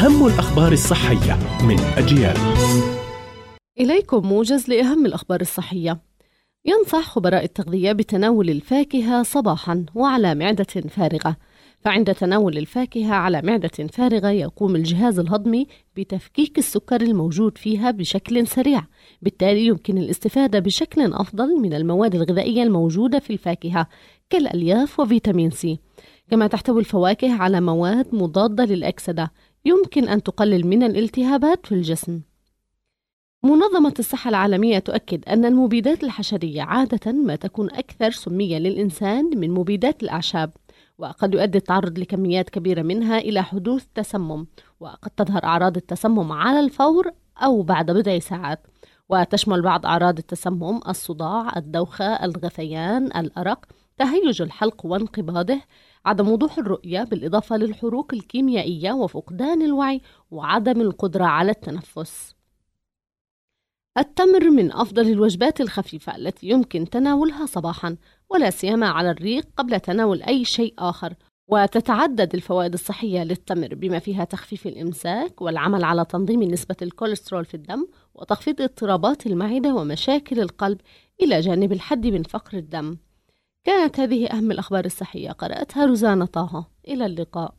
أهم الأخبار الصحية من أجيال. إليكم موجز لأهم الأخبار الصحية. ينصح خبراء التغذية بتناول الفاكهة صباحا وعلى معدة فارغة. فعند تناول الفاكهة على معدة فارغة يقوم الجهاز الهضمي بتفكيك السكر الموجود فيها بشكل سريع. بالتالي يمكن الاستفادة بشكل أفضل من المواد الغذائية الموجودة في الفاكهة كالألياف وفيتامين سي. كما تحتوي الفواكه على مواد مضادة للأكسدة يمكن أن تقلل من الالتهابات في الجسم. منظمة الصحة العالمية تؤكد أن المبيدات الحشرية عادة ما تكون أكثر سمية للإنسان من مبيدات الأعشاب وقد يؤدي التعرض لكميات كبيرة منها إلى حدوث تسمم وقد تظهر أعراض التسمم على الفور أو بعد بضع ساعات. وتشمل بعض أعراض التسمم الصداع الدوخة الغثيان الأرق. تهيج الحلق وانقباضه عدم وضوح الرؤية بالإضافة للحروق الكيميائية وفقدان الوعي وعدم القدرة على التنفس. التمر من أفضل الوجبات الخفيفة التي يمكن تناولها صباحا ولا سيما على الريق قبل تناول أي شيء آخر. وتتعدد الفوائد الصحية للتمر بما فيها تخفيف الإمساك والعمل على تنظيم نسبة الكوليسترول في الدم وتخفيض اضطرابات المعدة ومشاكل القلب إلى جانب الحد من فقر الدم. كانت هذه أهم الأخبار الصحية. قرأتها روزانا طه. إلى اللقاء.